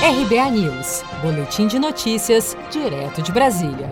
RBA News, Boletim de Notícias, direto de Brasília.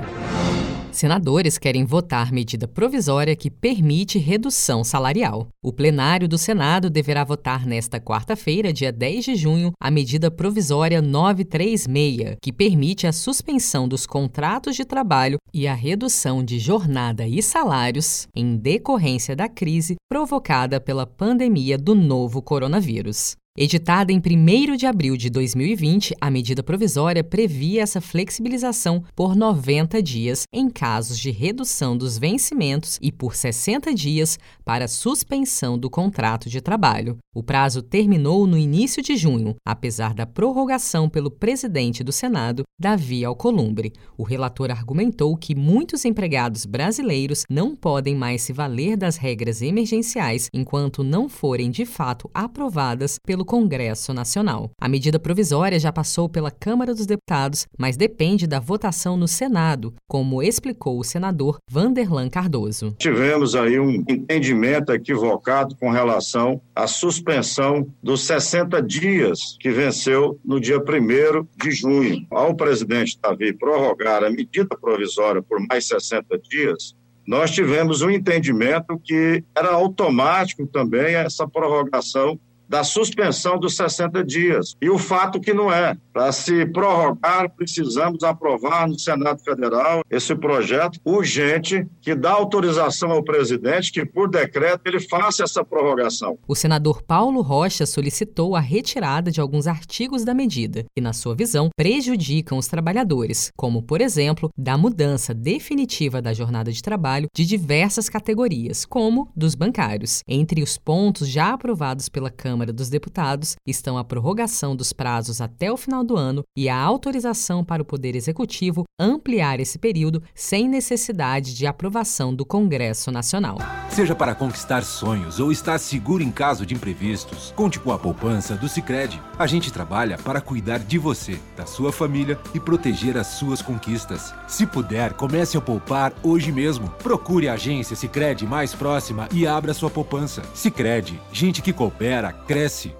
Senadores querem votar medida provisória que permite redução salarial. O plenário do Senado deverá votar nesta quarta-feira, dia 10 de junho, a medida provisória 936, que permite a suspensão dos contratos de trabalho e a redução de jornada e salários em decorrência da crise provocada pela pandemia do novo coronavírus. Editada em 1 de abril de 2020, a medida provisória previa essa flexibilização por 90 dias em casos de redução dos vencimentos e por 60 dias para suspensão do contrato de trabalho. O prazo terminou no início de junho, apesar da prorrogação pelo presidente do Senado, Davi Alcolumbre. O relator argumentou que muitos empregados brasileiros não podem mais se valer das regras emergenciais enquanto não forem de fato aprovadas pelo Congresso Nacional. A medida provisória já passou pela Câmara dos Deputados, mas depende da votação no Senado, como explicou o senador Vanderlan Cardoso. Tivemos aí um entendimento equivocado com relação à suspensão dos 60 dias que venceu no dia 1 de junho. Ao presidente Davi prorrogar a medida provisória por mais 60 dias, nós tivemos um entendimento que era automático também essa prorrogação da suspensão dos 60 dias. E o fato que não é. Para se prorrogar, precisamos aprovar no Senado Federal esse projeto urgente que dá autorização ao presidente que, por decreto, ele faça essa prorrogação. O senador Paulo Rocha solicitou a retirada de alguns artigos da medida que, na sua visão, prejudicam os trabalhadores, como, por exemplo, da mudança definitiva da jornada de trabalho de diversas categorias, como dos bancários. Entre os pontos já aprovados pela Câmara Câmara dos Deputados estão a prorrogação dos prazos até o final do ano e a autorização para o Poder Executivo ampliar esse período sem necessidade de aprovação do Congresso Nacional. Seja para conquistar sonhos ou estar seguro em caso de imprevistos, conte com a poupança do Sicredi. A gente trabalha para cuidar de você, da sua família e proteger as suas conquistas. Se puder, comece a poupar hoje mesmo. Procure a agência Sicredi mais próxima e abra sua poupança. Sicredi, gente que coopera cresce.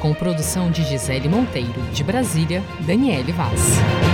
Com produção de Gisele Monteiro, de Brasília, Daniele Vaz.